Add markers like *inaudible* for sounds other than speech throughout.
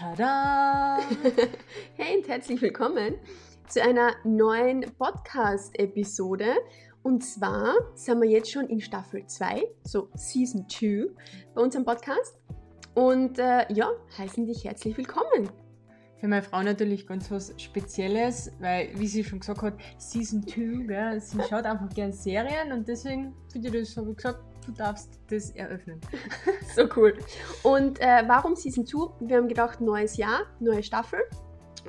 Tada! *laughs* hey und herzlich willkommen zu einer neuen Podcast-Episode. Und zwar sind wir jetzt schon in Staffel 2, so Season 2 bei unserem Podcast. Und äh, ja, heißen dich herzlich willkommen. Für meine Frau natürlich ganz was Spezielles, weil, wie sie schon gesagt hat, Season 2, gell, sie schaut einfach gerne Serien und deswegen, für die das habe ich gesagt, du darfst das eröffnen. *laughs* so cool. Und äh, warum Season 2? Wir haben gedacht, neues Jahr, neue Staffel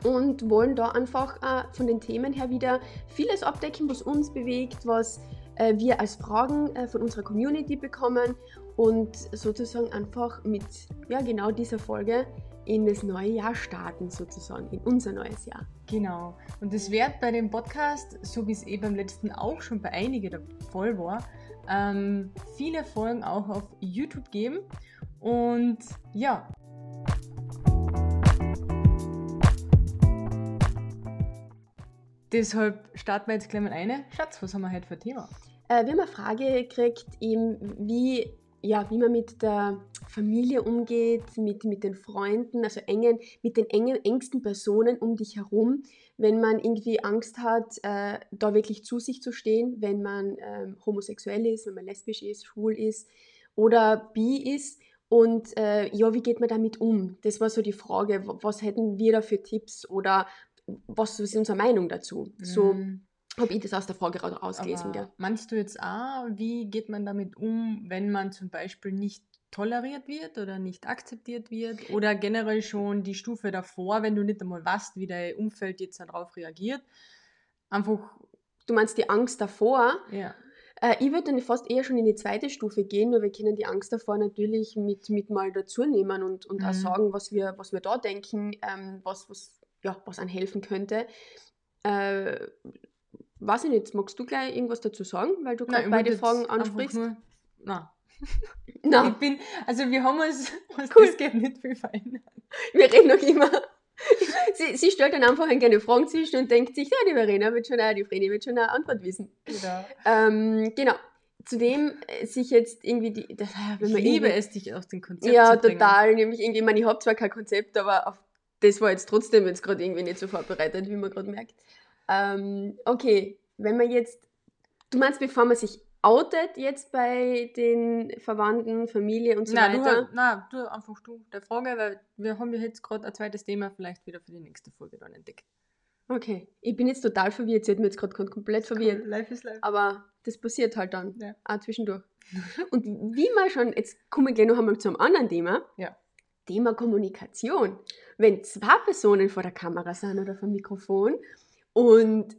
und wollen da einfach äh, von den Themen her wieder vieles abdecken, was uns bewegt, was äh, wir als Fragen äh, von unserer Community bekommen und sozusagen einfach mit ja, genau dieser Folge in das neue Jahr starten, sozusagen, in unser neues Jahr. Genau. Und es wird bei dem Podcast, so wie es eben beim letzten auch schon bei einigen der Fall war, ähm, viele Folgen auch auf YouTube geben. Und ja. Deshalb starten wir jetzt gleich mal eine. Schatz, was haben wir heute für ein Thema? Äh, wir haben eine Frage gekriegt, eben, wie, ja, wie man mit der Familie umgeht, mit, mit den Freunden, also engen, mit den engen, engsten Personen um dich herum, wenn man irgendwie Angst hat, äh, da wirklich zu sich zu stehen, wenn man ähm, homosexuell ist, wenn man lesbisch ist, schwul ist oder bi ist. Und äh, ja, wie geht man damit um? Das war so die Frage, was hätten wir da für Tipps oder was ist unsere Meinung dazu? Mm. So mhm. habe ich das aus der Frage rausgelesen. Meinst du jetzt auch, wie geht man damit um, wenn man zum Beispiel nicht toleriert wird oder nicht akzeptiert wird oder generell schon die Stufe davor, wenn du nicht einmal weißt, wie dein Umfeld jetzt darauf reagiert. Einfach. Du meinst die Angst davor? Ja. Äh, ich würde dann fast eher schon in die zweite Stufe gehen, nur wir können die Angst davor natürlich mit, mit mal dazu nehmen und, und mhm. auch sagen, was wir, was wir da denken, ähm, was, was, ja, was an helfen könnte. Äh, weiß ich nicht, magst du gleich irgendwas dazu sagen, weil du gerade beide Fragen ansprichst? Nur, nein, No. Ich bin, also wir haben uns, *laughs* uns cool. das geht nicht viel verändert. Wir reden noch immer. Sie, sie stellt dann einfach eine Frage zwischen und denkt sich, ja, die Verena wird schon auch, die Vreni wird schon eine Antwort wissen. Genau. Ähm, genau. Zudem äh, sich jetzt irgendwie die. Das, wenn ich liebe es, dich aus dem Konzept ja, zu bringen. Ja, total. Nämlich irgendwie, ich meine, ich habe zwar kein Konzept, aber auf das war jetzt trotzdem jetzt gerade irgendwie nicht so vorbereitet, wie man gerade merkt. Ähm, okay, wenn man jetzt. Du meinst, bevor man sich outet jetzt bei den Verwandten, Familie und so nein, weiter? Du, nein, du einfach du der Frage, weil wir haben ja jetzt gerade ein zweites Thema vielleicht wieder für die nächste Folge dann entdeckt. Okay, ich bin jetzt total verwirrt. Sie hat mir jetzt gerade komplett verwirrt. Life is life. Aber das passiert halt dann. Ja. Auch zwischendurch. *laughs* und wie man schon, jetzt kommen wir gleich noch einmal zum anderen Thema. Ja. Thema Kommunikation. Wenn zwei Personen vor der Kamera sind oder vor dem Mikrofon und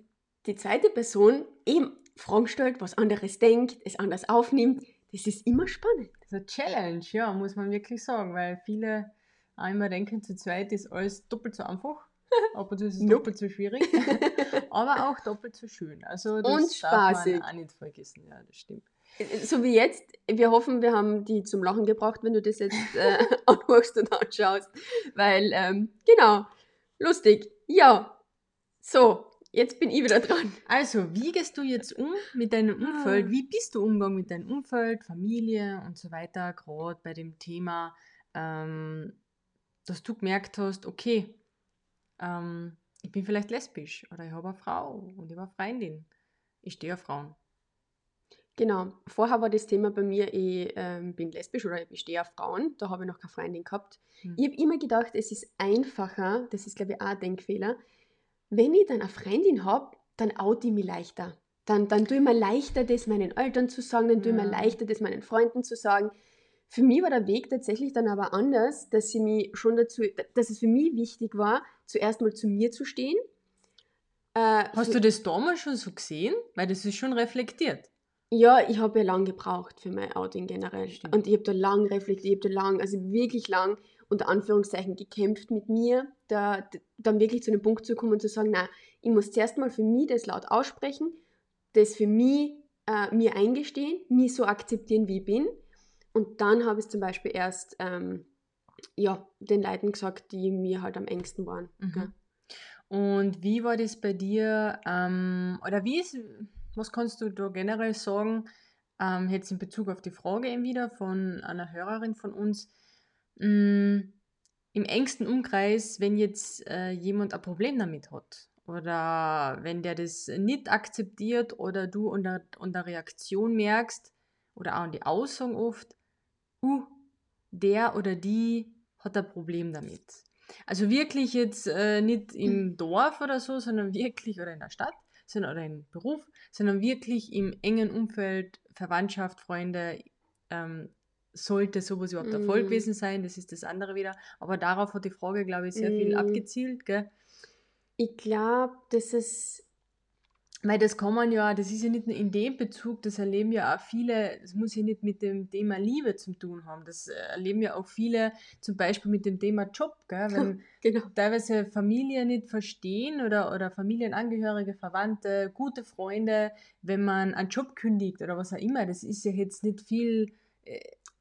die zweite Person eben Fragen stellt, was anderes denkt, es anders aufnimmt. Das ist immer spannend. Das ist eine Challenge, ja, muss man wirklich sagen, weil viele einmal denken, zu zweit ist alles doppelt so einfach. *laughs* Aber das ist nope. doppelt so schwierig. *laughs* aber auch doppelt so schön. Also das Und spaßig. darf man auch nicht vergessen. Ja, das stimmt. So wie jetzt, wir hoffen, wir haben die zum Lachen gebracht, wenn du das jetzt äh, *laughs* anhörst und anschaust. Weil, ähm, genau, lustig. Ja, so, Jetzt bin ich wieder dran. Also, wie gehst du jetzt um mit deinem ah. Umfeld? Wie bist du umgegangen mit deinem Umfeld, Familie und so weiter, gerade bei dem Thema, ähm, dass du gemerkt hast, okay, ähm, ich bin vielleicht lesbisch oder ich habe eine Frau und ich habe eine Freundin. Ich stehe auf Frauen. Genau. Vorher war das Thema bei mir, ich ähm, bin lesbisch oder ich stehe auf Frauen. Da habe ich noch keine Freundin gehabt. Hm. Ich habe immer gedacht, es ist einfacher, das ist glaube ich auch ein Denkfehler, wenn ich dann eine Freundin habe, dann oute ich mich leichter. Dann, dann tue ich mir leichter, das meinen Eltern zu sagen, dann tue ich mir leichter, das meinen Freunden zu sagen. Für mich war der Weg tatsächlich dann aber anders, dass, sie mich schon dazu, dass es für mich wichtig war, zuerst mal zu mir zu stehen. Äh, Hast du das damals schon so gesehen? Weil das ist schon reflektiert. Ja, ich habe ja lang gebraucht für mein Outing generell. Stimmt. Und ich habe da lang reflektiert, ich habe da lang, also wirklich lang unter Anführungszeichen gekämpft mit mir, da, dann wirklich zu dem Punkt zu kommen und zu sagen, na, ich muss zuerst mal für mich das laut aussprechen, das für mich äh, mir eingestehen, mich so akzeptieren, wie ich bin. Und dann habe ich es zum Beispiel erst ähm, ja, den Leuten gesagt, die mir halt am engsten waren. Mhm. Und wie war das bei dir, ähm, oder wie ist, was kannst du da generell sagen, ähm, jetzt in Bezug auf die Frage eben wieder von einer Hörerin von uns, Mm, im engsten Umkreis, wenn jetzt äh, jemand ein Problem damit hat oder wenn der das nicht akzeptiert oder du unter, unter Reaktion merkst oder auch in die Aussage oft, uh, der oder die hat ein Problem damit. Also wirklich jetzt äh, nicht im hm. Dorf oder so, sondern *laughs* wirklich oder in der Stadt sondern, oder im Beruf, sondern wirklich im engen Umfeld, Verwandtschaft, Freunde, ähm, sollte sowas überhaupt mm. Erfolg gewesen sein, das ist das andere wieder. Aber darauf hat die Frage, glaube ich, sehr mm. viel abgezielt. Gell? Ich glaube, dass es weil das kann man ja, das ist ja nicht nur in dem Bezug, das erleben ja auch viele, das muss ja nicht mit dem Thema Liebe zu tun haben, das äh, erleben ja auch viele zum Beispiel mit dem Thema Job, gell? wenn *laughs* genau. teilweise Familien nicht verstehen oder, oder Familienangehörige, Verwandte, gute Freunde, wenn man einen Job kündigt oder was auch immer, das ist ja jetzt nicht viel...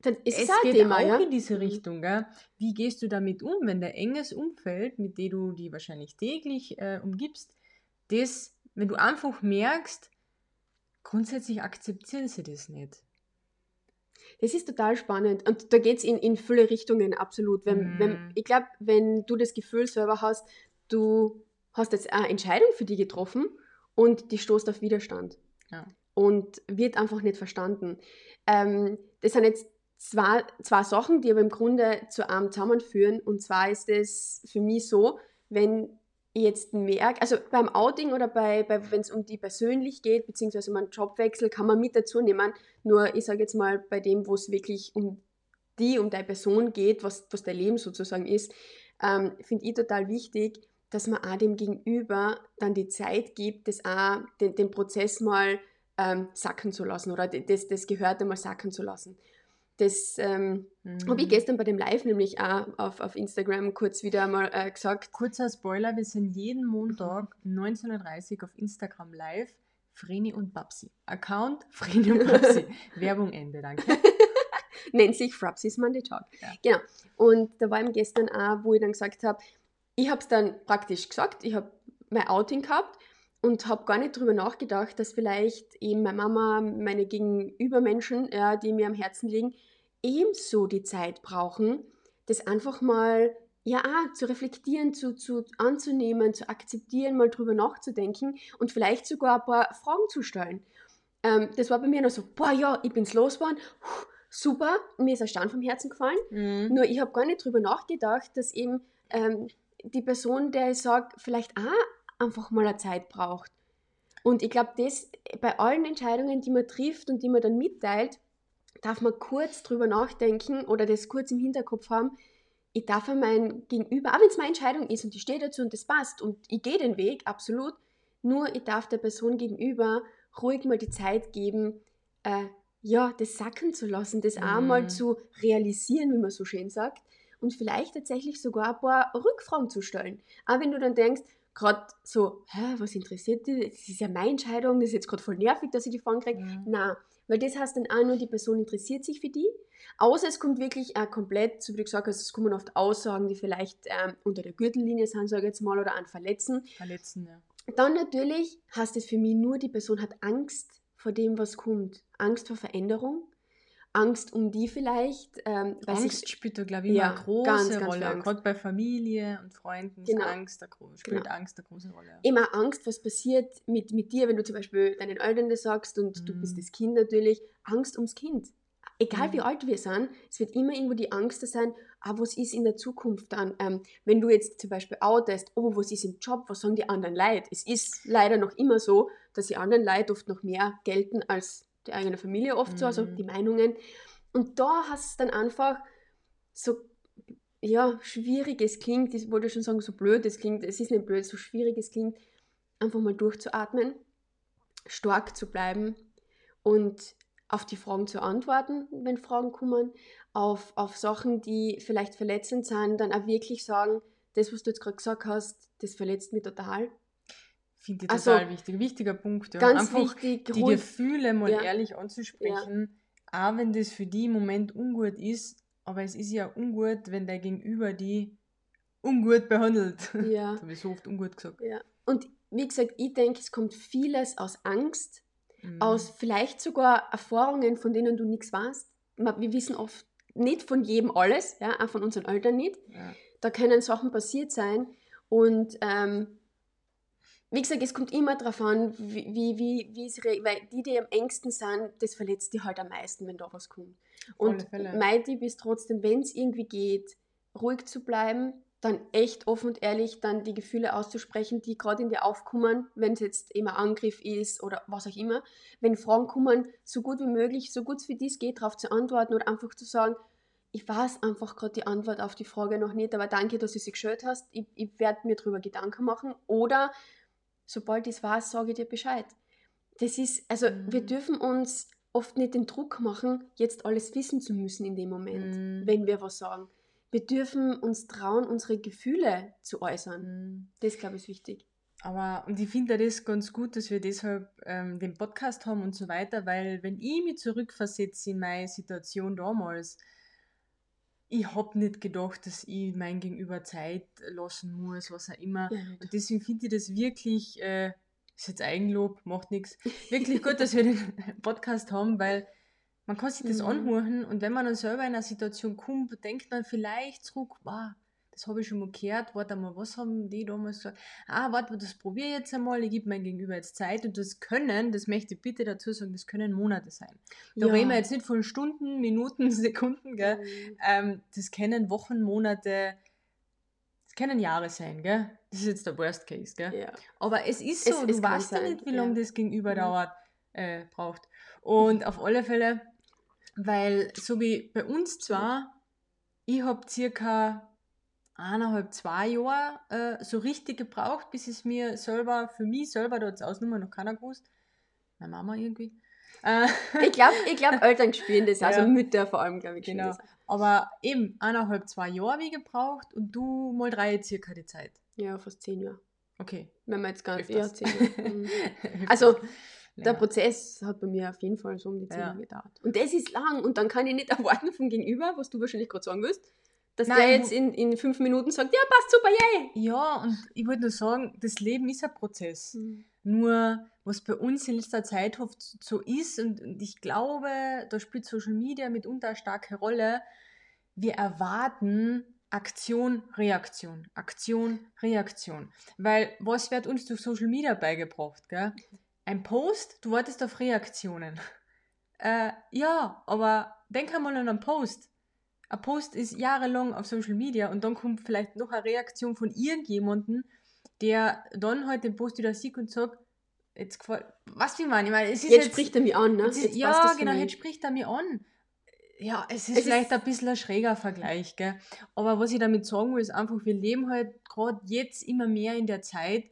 Dann ist es, es geht Thema, auch ja? in diese mhm. Richtung. Gell? Wie gehst du damit um, wenn dein enges Umfeld, mit dem du die wahrscheinlich täglich äh, umgibst, das wenn du einfach merkst, grundsätzlich akzeptieren sie das nicht. Das ist total spannend und da geht es in, in viele Richtungen absolut. Wenn, mm. wenn, ich glaube, wenn du das Gefühl selber hast, du hast jetzt eine Entscheidung für dich getroffen und die stoßt auf Widerstand ja. und wird einfach nicht verstanden. Ähm, das sind jetzt zwei, zwei Sachen, die aber im Grunde zu einem zusammenführen und zwar ist es für mich so, wenn jetzt merke, also beim Outing oder bei, bei wenn es um die persönlich geht, beziehungsweise um einen Jobwechsel, kann man mit dazu nehmen. Nur ich sage jetzt mal, bei dem, wo es wirklich um die, um deine Person geht, was, was dein Leben sozusagen ist, ähm, finde ich total wichtig, dass man auch dem Gegenüber dann die Zeit gibt, das auch, den, den Prozess mal ähm, sacken zu lassen oder das, das Gehörte mal sacken zu lassen. Das ähm, mhm. habe ich gestern bei dem Live nämlich auch auf, auf Instagram kurz wieder mal äh, gesagt. Kurzer Spoiler, wir sind jeden Montag *laughs* 19.30 Uhr auf Instagram live. Vreni und Babsi. Account *laughs* Vreni und Babsi. *laughs* Werbung Ende, danke. Nennt sich Frapsis Monday Talk. Ja. Genau. Und da war eben gestern auch, wo ich dann gesagt habe, ich habe es dann praktisch gesagt, ich habe mein Outing gehabt und habe gar nicht darüber nachgedacht, dass vielleicht eben meine Mama, meine Gegenübermenschen, ja, die mir am Herzen liegen, ebenso die Zeit brauchen, das einfach mal ja, zu reflektieren, zu, zu anzunehmen, zu akzeptieren, mal drüber nachzudenken und vielleicht sogar ein paar Fragen zu stellen. Ähm, das war bei mir noch so, boah, ja, ich bin's losgeworden, super, mir ist ein Stand vom Herzen gefallen. Mhm. Nur ich habe gar nicht drüber nachgedacht, dass eben ähm, die Person, der ich sage, vielleicht auch einfach mal eine Zeit braucht. Und ich glaube, das bei allen Entscheidungen, die man trifft und die man dann mitteilt, darf man kurz drüber nachdenken oder das kurz im Hinterkopf haben. Ich darf an mein Gegenüber, auch wenn es meine Entscheidung ist und ich stehe dazu und das passt und ich gehe den Weg, absolut, nur ich darf der Person gegenüber ruhig mal die Zeit geben, äh, ja, das sacken zu lassen, das mhm. einmal zu realisieren, wie man so schön sagt, und vielleicht tatsächlich sogar ein paar Rückfragen zu stellen. Auch wenn du dann denkst, gerade so, Hä, was interessiert dich? Das ist ja meine Entscheidung, das ist jetzt gerade voll nervig, dass ich die Fragen kriege. Mhm. Nein, weil das heißt dann auch nur, die Person interessiert sich für die. Außer es kommt wirklich äh, komplett, so wie du gesagt hast, es kommen oft Aussagen, die vielleicht ähm, unter der Gürtellinie sind, sage ich jetzt mal, oder an Verletzen. Verletzen, ja. Dann natürlich heißt es für mich nur, die Person hat Angst vor dem, was kommt. Angst vor Veränderung. Angst um die vielleicht. Ähm, Angst spielt da, glaube ich, ja, eine große ganz, ganz Rolle. Gerade bei Familie und Freunden genau. Angst spielt genau. Angst eine große Rolle. Immer Angst, was passiert mit, mit dir, wenn du zum Beispiel deinen Eltern das sagst und mhm. du bist mhm. das Kind natürlich. Angst ums Kind. Egal mhm. wie alt wir sind, es wird immer irgendwo die Angst da sein, ah, was ist in der Zukunft dann? Ähm, wenn du jetzt zum Beispiel outest, oh, was ist im Job, was sagen die anderen Leute? Es ist leider noch immer so, dass die anderen Leute oft noch mehr gelten als die eigene Familie oft mhm. so, also die mhm. Meinungen. Und da hast du dann einfach so, ja, schwierig es klingt, ich wollte schon sagen, so blöd es klingt, es ist nicht blöd, so schwierig es klingt, einfach mal durchzuatmen, stark zu bleiben und auf die Fragen zu antworten, wenn Fragen kommen, auf, auf Sachen, die vielleicht verletzend sind, dann auch wirklich sagen, das, was du jetzt gerade gesagt hast, das verletzt mich total. Finde ich also, total wichtig. Wichtiger Punkt. Ja. Ganz Einfach wichtig. Die Gefühle mal ja. ehrlich anzusprechen, ja. auch wenn das für die im Moment ungut ist, aber es ist ja ungut, wenn der Gegenüber die ungut behandelt. Ja. *laughs* das habe ich so oft ungut gesagt. Ja. Und wie gesagt, ich denke, es kommt vieles aus Angst, mhm. aus vielleicht sogar Erfahrungen, von denen du nichts weißt. Wir wissen oft nicht von jedem alles, ja, auch von unseren Eltern nicht. Ja da können Sachen passiert sein und ähm, wie gesagt, es kommt immer darauf an, wie, wie, wie, es, weil die, die am engsten sind, das verletzt die halt am meisten, wenn da was kommt. Und mein Tipp ist trotzdem, wenn es irgendwie geht, ruhig zu bleiben, dann echt offen und ehrlich dann die Gefühle auszusprechen, die gerade in dir aufkommen, wenn es jetzt immer Angriff ist oder was auch immer. Wenn Fragen kommen, so gut wie möglich, so gut es für dich geht, darauf zu antworten oder einfach zu sagen, ich weiß einfach gerade die Antwort auf die Frage noch nicht, aber danke, dass du sie gestellt hast. Ich, ich werde mir darüber Gedanken machen. Oder sobald ich es weiß, sage ich dir Bescheid. Das ist, also mhm. wir dürfen uns oft nicht den Druck machen, jetzt alles wissen zu müssen in dem Moment, mhm. wenn wir was sagen. Wir dürfen uns trauen, unsere Gefühle zu äußern. Mhm. Das, glaube ich, ist wichtig. Aber, und ich finde das ganz gut, dass wir deshalb ähm, den Podcast haben und so weiter, weil wenn ich mich zurückversetze in meine Situation damals, ich habe nicht gedacht, dass ich mein Gegenüber Zeit lassen muss, was auch immer. Ja, und deswegen finde ich das wirklich, äh, ist jetzt Eigenlob, macht nichts, wirklich gut, dass wir den *laughs* Podcast haben, weil man kann sich das mhm. anhören und wenn man dann selber in einer Situation kommt, denkt man vielleicht zurück, wow, das habe ich schon mal gehört, warte mal, was haben die damals gesagt? Ah, warte, das probiere ich jetzt einmal, ich gebe meinem Gegenüber jetzt Zeit und das können, das möchte ich bitte dazu sagen, das können Monate sein. Da ja. reden wir jetzt nicht von Stunden, Minuten, *laughs* Sekunden, gell? Mhm. Ähm, das können Wochen, Monate, das können Jahre sein, gell? Das ist jetzt der Worst Case, gell? Ja. Aber es ist so, es, du weißt ja nicht, wie lange das Gegenüber mhm. dauert, äh, braucht. Und auf alle Fälle, weil so wie bei uns zwar, ich habe circa eineinhalb, zwei Jahre äh, so richtig gebraucht, bis es mir selber, für mich selber, da hat es Ausnummer noch keiner gewusst, meine Mama irgendwie. Äh, ich glaube, ich glaub, Eltern spüren das, also *laughs* ja. Mütter vor allem, glaube ich. Genau. Aber eben eineinhalb, zwei Jahre wie gebraucht und du mal drei circa die Zeit. Ja, fast zehn Jahre. Okay. Wenn man jetzt gar nicht, ja, zehn *laughs* Jahre. Mhm. also, der Prozess hat bei mir auf jeden Fall so um die zehn Jahre gedauert. Und das ist lang und dann kann ich nicht erwarten vom Gegenüber, was du wahrscheinlich gerade sagen willst, dass Nein, der jetzt in, in fünf Minuten sagt, ja, passt super, yay. Ja, und ich wollte nur sagen, das Leben ist ein Prozess. Mhm. Nur, was bei uns in letzter Zeit oft so ist, und, und ich glaube, da spielt Social Media mitunter eine starke Rolle, wir erwarten Aktion, Reaktion, Aktion, Reaktion. Weil was wird uns durch Social Media beigebracht? Gell? Ein Post, du wartest auf Reaktionen. Äh, ja, aber denk einmal an einen Post ein Post ist jahrelang auf Social Media und dann kommt vielleicht noch eine Reaktion von irgendjemandem, der dann halt den Post wieder sieht und sagt, jetzt gefällt, was wie man, ich meine, es ist jetzt, jetzt spricht er mich an, ne? Ist, ja, genau, jetzt spricht er mich an. Ja, es ist es vielleicht ist ein bisschen ein schräger Vergleich, gell? Aber was ich damit sagen will, ist einfach, wir leben halt gerade jetzt immer mehr in der Zeit,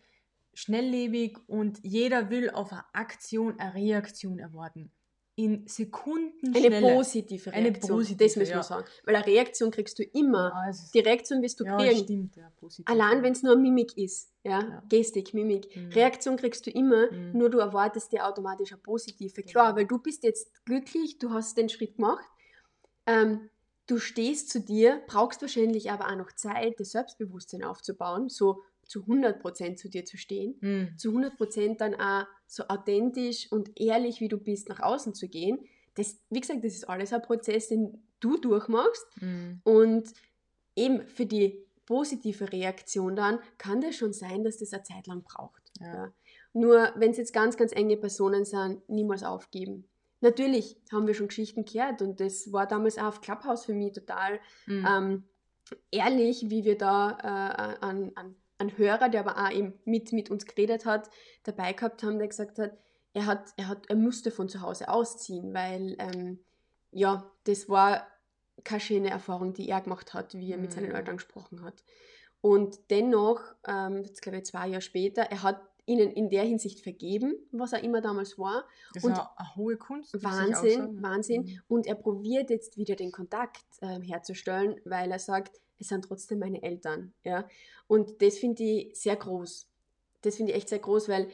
schnelllebig und jeder will auf eine Aktion, eine Reaktion erwarten in Sekunden Eine positive Reaktion, eine positive, das müssen wir ja. sagen. Weil eine Reaktion kriegst du immer. Ja, die Reaktion wirst du ja, kriegen. Stimmt, ja, positiv, Allein wenn es nur Mimik ist. Ja? Gestik, Mimik. Mhm. Reaktion kriegst du immer, mhm. nur du erwartest dir automatisch eine positive. Klar, genau. weil du bist jetzt glücklich, du hast den Schritt gemacht. Ähm, du stehst zu dir, brauchst wahrscheinlich aber auch noch Zeit, das Selbstbewusstsein aufzubauen. So zu 100% zu dir zu stehen, mhm. zu 100% dann auch so authentisch und ehrlich, wie du bist, nach außen zu gehen. Das, wie gesagt, das ist alles ein Prozess, den du durchmachst. Mhm. Und eben für die positive Reaktion dann kann das schon sein, dass das eine Zeit lang braucht. Ja. Ja. Nur wenn es jetzt ganz, ganz enge Personen sind, niemals aufgeben. Natürlich haben wir schon Geschichten gehört und das war damals auch auf Clubhouse für mich total mhm. ähm, ehrlich, wie wir da äh, an, an einen Hörer, der aber auch eben mit, mit uns geredet hat, dabei gehabt haben, der gesagt hat, er hat, er hat, er musste von zu Hause ausziehen, weil ähm, ja, das war keine schöne Erfahrung, die er gemacht hat, wie er mit seinen mhm. Eltern gesprochen hat. Und dennoch, ähm, jetzt glaube ich zwei Jahre später, er hat ihnen in der Hinsicht vergeben, was er immer damals war. Das und war eine hohe Kunst. Wahnsinn, Wahnsinn. Mhm. Und er probiert jetzt wieder den Kontakt äh, herzustellen, weil er sagt, es sind trotzdem meine Eltern. Ja? Und das finde ich sehr groß. Das finde ich echt sehr groß, weil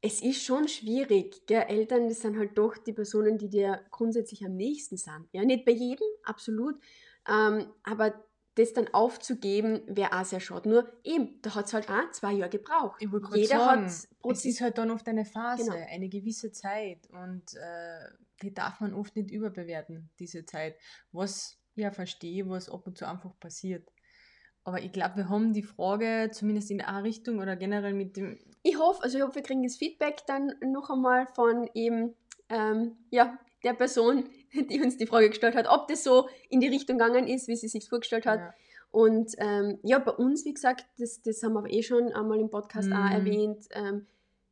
es ist schon schwierig. Gell? Eltern, das sind halt doch die Personen, die dir grundsätzlich am nächsten sind. Ja, nicht bei jedem, absolut. Ähm, aber das dann aufzugeben, wäre auch sehr schade. Nur eben, da hat es halt auch zwei Jahre gebraucht. Jeder hat es ist halt dann oft eine Phase, genau. eine gewisse Zeit und äh, die darf man oft nicht überbewerten, diese Zeit. Was ja verstehe, was ab und zu einfach passiert. Aber ich glaube, wir haben die Frage zumindest in eine Richtung oder generell mit dem. Ich hoffe, also ich hoffe, wir kriegen das Feedback dann noch einmal von eben ähm, ja, der Person, die uns die Frage gestellt hat, ob das so in die Richtung gegangen ist, wie sie sich vorgestellt hat. Ja. Und ähm, ja, bei uns, wie gesagt, das, das haben wir eh schon einmal im Podcast mhm. auch erwähnt, ähm,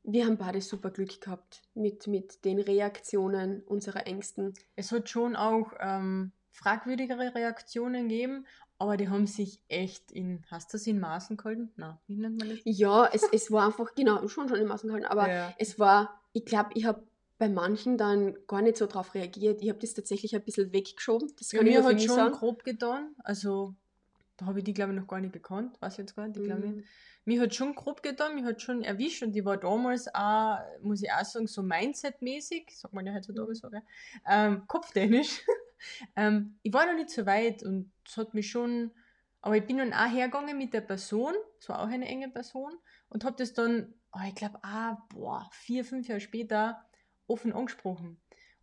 wir haben beide super Glück gehabt mit, mit den Reaktionen unserer Ängsten. Es hat schon auch ähm, fragwürdigere Reaktionen gegeben, aber die haben sich echt in, hast du das in Maßen gehalten? Nein, wie nennt man das? Ja, es, es war einfach, genau, schon schon in Maßen gehalten, aber ja. es war, ich glaube, ich habe bei manchen dann gar nicht so drauf reagiert. Ich habe das tatsächlich ein bisschen weggeschoben. Das kann ja, mir hat schon sagen. grob getan. Also, da habe ich die, glaube ich, noch gar nicht gekannt. Weiß ich jetzt gar nicht, ich glaube mhm. nicht. Mir hat schon grob getan, mich hat schon erwischt und die war damals auch, muss ich auch sagen, so Mindset-mäßig, sagt man ja heutzutage so, gell? Ähm, kopftechnisch. *laughs* ähm, ich war noch nicht so weit und es hat mich schon, aber ich bin dann auch hergegangen mit der Person, es war auch eine enge Person, und habe das dann, oh, ich glaube, ah, boah, vier, fünf Jahre später offen angesprochen.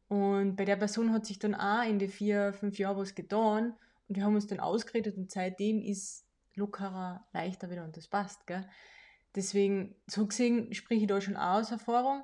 Und bei der Person hat sich dann auch in den vier, fünf Jahren was getan und wir haben uns dann ausgeredet und seitdem ist lockerer, leichter wieder und das passt. Gell? Deswegen, so gesehen, spreche ich da schon auch aus Erfahrung.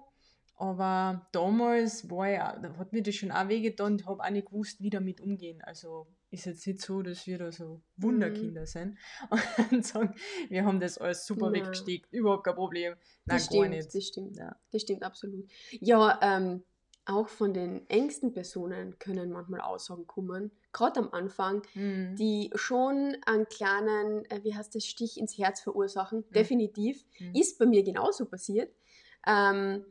Aber damals war ja, da hat mir das schon auch wehgetan und habe auch nicht gewusst, wie damit umgehen. Also ist jetzt nicht so, dass wir da so Wunderkinder mhm. sind *laughs* und sagen, wir haben das alles super Nein. weggesteckt, überhaupt kein Problem. Nein, das stimmt, nicht. Das stimmt, ja. das stimmt absolut. Ja, ähm, auch von den engsten Personen können manchmal Aussagen kommen, gerade am Anfang, mhm. die schon einen kleinen, äh, wie heißt das, Stich ins Herz verursachen. Mhm. Definitiv. Ist bei mir genauso passiert. Ähm,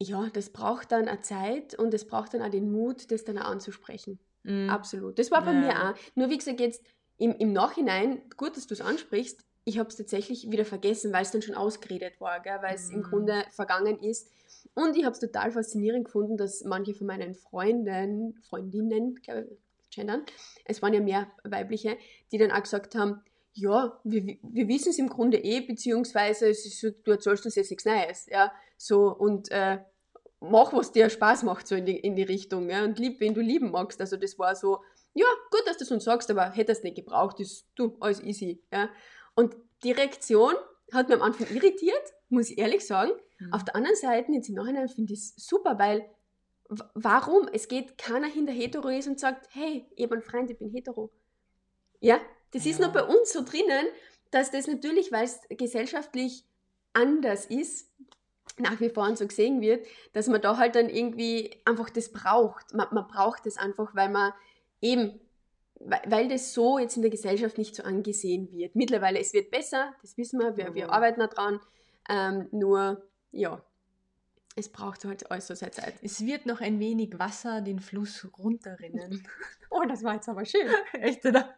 ja, das braucht dann eine Zeit und es braucht dann auch den Mut, das dann auch anzusprechen. Mhm. Absolut. Das war bei ja. mir auch. Nur wie gesagt, jetzt im, im Nachhinein, gut, dass du es ansprichst, ich habe es tatsächlich wieder vergessen, weil es dann schon ausgeredet war, weil es mhm. im Grunde vergangen ist. Und ich habe es total faszinierend gefunden, dass manche von meinen Freunden, Freundinnen, glaube ich, gendern, es waren ja mehr weibliche, die dann auch gesagt haben, ja, wir, wir wissen es im Grunde eh, beziehungsweise so, du erzählst uns jetzt nichts Neues, ja, so und äh, mach, was dir Spaß macht, so in die, in die Richtung, ja, und lieb, wen du lieben magst, also das war so, ja, gut, dass du es uns sagst, aber hättest nicht gebraucht, ist du, alles easy, ja, und die Reaktion hat mir am Anfang irritiert, muss ich ehrlich sagen, mhm. auf der anderen Seite, jetzt im Nachhinein finde ich es super, weil warum? Es geht keiner hinter hetero ist und sagt, hey, ich einen Freund, ich bin hetero. Ja, das ja. ist noch bei uns so drinnen, dass das natürlich, weil es gesellschaftlich anders ist, nach wie vor so gesehen wird, dass man da halt dann irgendwie einfach das braucht. Man, man braucht das einfach, weil man eben, weil das so jetzt in der Gesellschaft nicht so angesehen wird. Mittlerweile, es wird besser, das wissen wir, wir, wir mhm. arbeiten daran, ähm, nur, ja, es braucht halt alles so Zeit. Es wird noch ein wenig Wasser den Fluss runterrinnen. *laughs* oh, das war jetzt aber schön. *laughs* Echt, oder?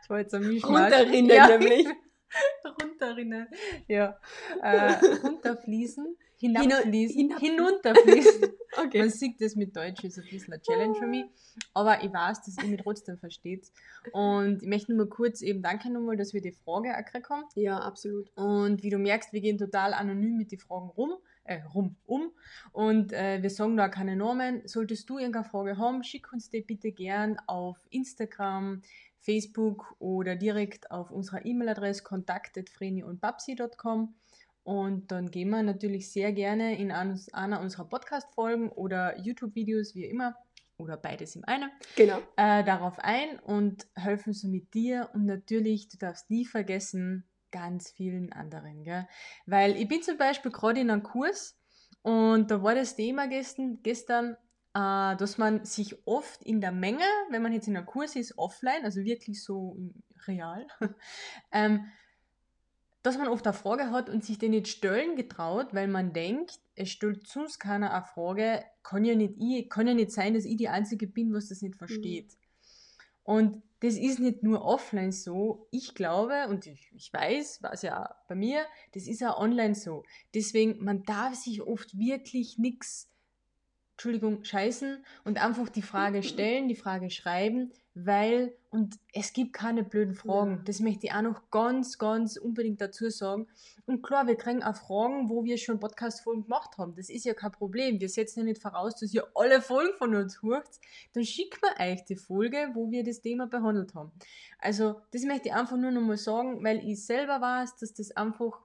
Das war jetzt Mischmasch. Runterrinnen ja. nämlich. *laughs* Runterrinnen. Ja. Äh, runterfließen. *laughs* Hinabfließen. Hinab hinunterfließen. *laughs* okay. Man sieht das mit Deutsch, ist ein bisschen eine Challenge für mich. Aber ich weiß, dass ihr mich trotzdem versteht. Und ich möchte nur mal kurz eben danke nochmal, dass wir die Frage gekriegt haben. Ja, absolut. Und wie du merkst, wir gehen total anonym mit den Fragen rum äh, rum, um. Und äh, wir sagen da keine Namen. Solltest du irgendeine Frage haben, schick uns die bitte gern auf Instagram, Facebook oder direkt auf unserer E-Mail-Adresse kontakt.vreni-und-babsi.com. Und dann gehen wir natürlich sehr gerne in einer unserer Podcast-Folgen oder YouTube-Videos, wie immer, oder beides im einen, genau. äh, darauf ein und helfen so mit dir. Und natürlich, du darfst nie vergessen, ganz vielen anderen. Gell? Weil ich bin zum Beispiel gerade in einem Kurs und da war das Thema gestern, gestern äh, dass man sich oft in der Menge, wenn man jetzt in einem Kurs ist, offline, also wirklich so real, *laughs* ähm, dass man oft eine Frage hat und sich den nicht stellen getraut, weil man denkt, es stellt sonst keiner eine Frage, kann ja nicht ich, kann ja nicht sein, dass ich die Einzige bin, was das nicht versteht. Mhm. Und das ist nicht nur offline so. Ich glaube und ich, ich weiß, was ja bei mir, das ist auch online so. Deswegen, man darf sich oft wirklich nichts Entschuldigung, scheißen und einfach die Frage stellen, die Frage schreiben, weil, und es gibt keine blöden Fragen. Ja. Das möchte ich auch noch ganz, ganz unbedingt dazu sagen. Und klar, wir kriegen auch Fragen, wo wir schon Podcast-Folgen gemacht haben. Das ist ja kein Problem. Wir setzen ja nicht voraus, dass ihr alle Folgen von uns hört. Dann schicken wir euch die Folge, wo wir das Thema behandelt haben. Also, das möchte ich einfach nur nochmal sagen, weil ich selber weiß, dass das einfach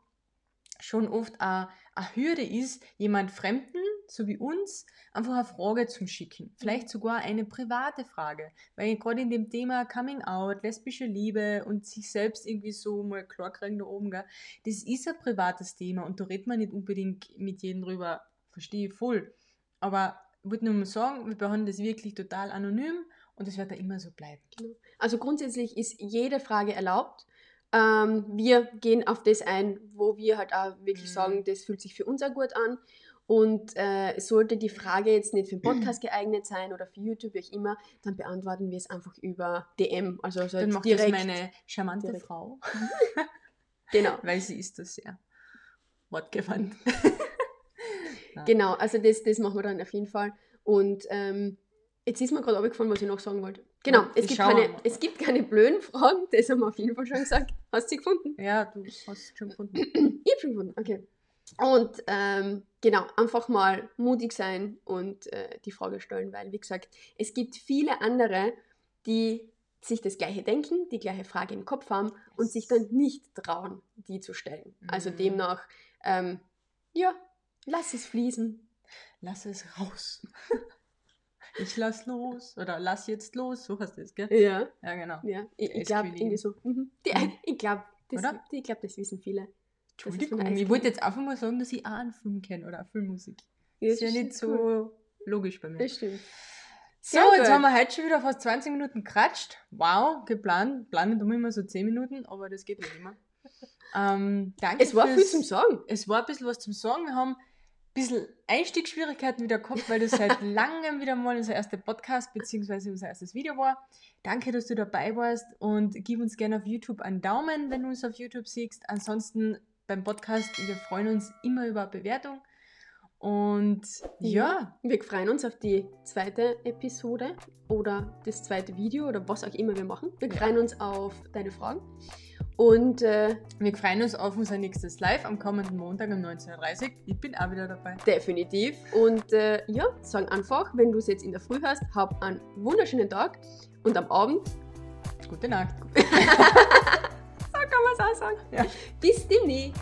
schon oft eine, eine Hürde ist, jemand Fremden, so wie uns, einfach eine Frage zu schicken. Vielleicht sogar eine private Frage. Weil gerade in dem Thema Coming Out, lesbische Liebe und sich selbst irgendwie so mal klar kriegen da oben, gell, das ist ein privates Thema und da redet man nicht unbedingt mit jedem drüber. Verstehe ich voll. Aber ich wollte nur mal sagen, wir behandeln das wirklich total anonym und das wird da immer so bleiben. Also grundsätzlich ist jede Frage erlaubt. Ähm, wir gehen auf das ein, wo wir halt auch wirklich Mhm. sagen, das fühlt sich für uns auch gut an. Und äh, sollte die Frage jetzt nicht für den *clears throat* Podcast geeignet sein oder für YouTube, wie auch immer, dann beantworten wir es einfach über DM. Also, also Dann macht direkt. das meine charmante direkt. Frau, *laughs* Genau. weil sie ist das sehr wortgewandt. *laughs* Genau, also das, das machen wir dann auf jeden Fall. Und ähm, jetzt ist mir gerade abgefallen, was ich noch sagen wollte. Genau, es, gibt keine, es gibt keine blöden Fragen, das haben wir auf jeden Fall schon gesagt. Hast du sie gefunden? Ja, du hast schon gefunden. *clears throat* Ich habe schon gefunden, okay. Und ähm, genau, einfach mal mutig sein und äh, die Frage stellen, weil, wie gesagt, es gibt viele andere, die sich das Gleiche denken, die gleiche Frage im Kopf haben und sich dann nicht trauen, die zu stellen. Also Mhm. demnach, ähm, ja, lass es fließen. Lass es raus. *laughs* Ich lass los. Oder lass jetzt los. So heißt das, gell? Ja. Ja, genau. Ja, ich, ich glaube irgendwie so. Mhm. Die, Mhm. *laughs* Ich glaube, das, glaub, das wissen viele. Entschuldigung, ich wollte jetzt einfach mal sagen, dass ich auch einen Film kenne oder eine Filmmusik. Ja, ist ja nicht so cool. logisch bei mir. Das stimmt. So, Sehr jetzt gut. haben wir heute schon wieder fast 20 Minuten geratscht. Wow, geplant. Planen tun wir immer so 10 Minuten, aber das geht nicht immer. *laughs* Ähm, danke Es war viel zum Sagen. Es war ein bisschen was zum Sagen. Wir haben ein bisschen Einstiegsschwierigkeiten wieder gehabt, weil das seit *laughs* langem wieder mal unser erster Podcast bzw. unser erstes Video war. Danke, dass du dabei warst und gib uns gerne auf YouTube einen Daumen, wenn du uns auf YouTube siehst. Ansonsten beim Podcast, wir freuen uns immer über Bewertung. Und ja, Wir freuen uns auf die zweite Episode oder das zweite Video oder was auch immer wir machen. Wir Ja. freuen uns auf deine Fragen. Und äh, wir freuen uns auf unser nächstes Live am kommenden Montag um 19.30 Uhr. Ich bin auch wieder dabei. definitiv. Und äh, ja, sagen einfach, wenn du es jetzt in der Früh hast, hab einen wunderschönen Tag. Und am Abend, Gute Nacht. *laughs* kann man es auch sagen. Ja. Bis demnächst.